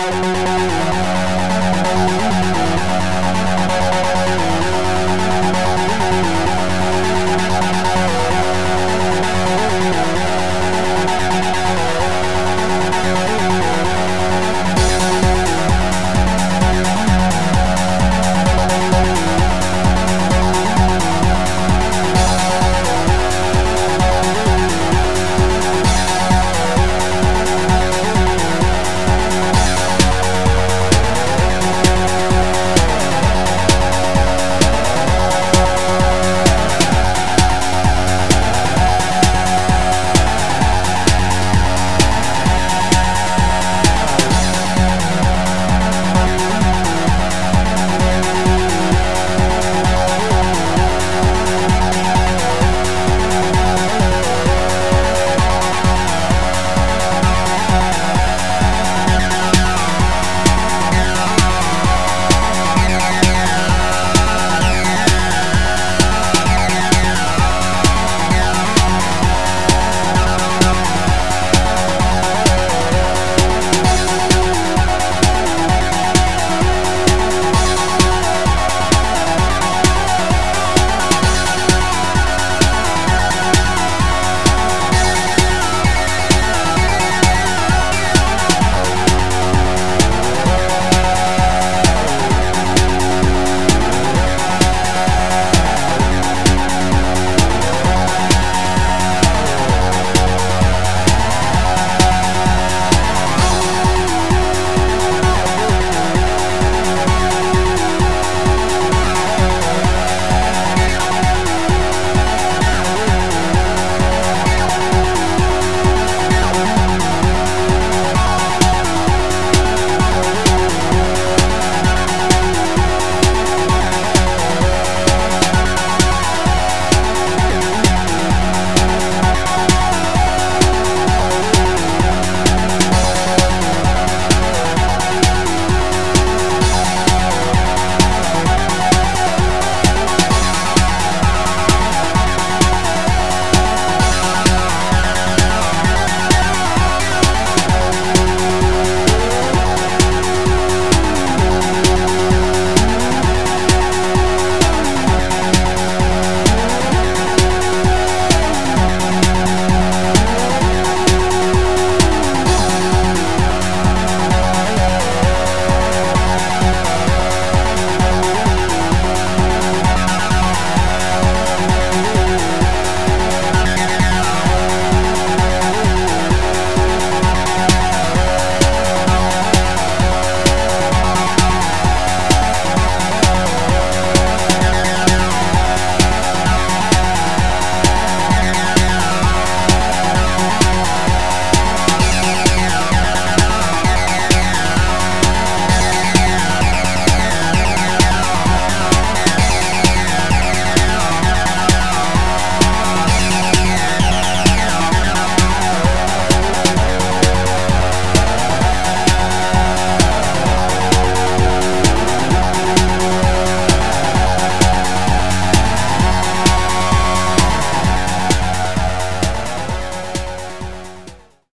Música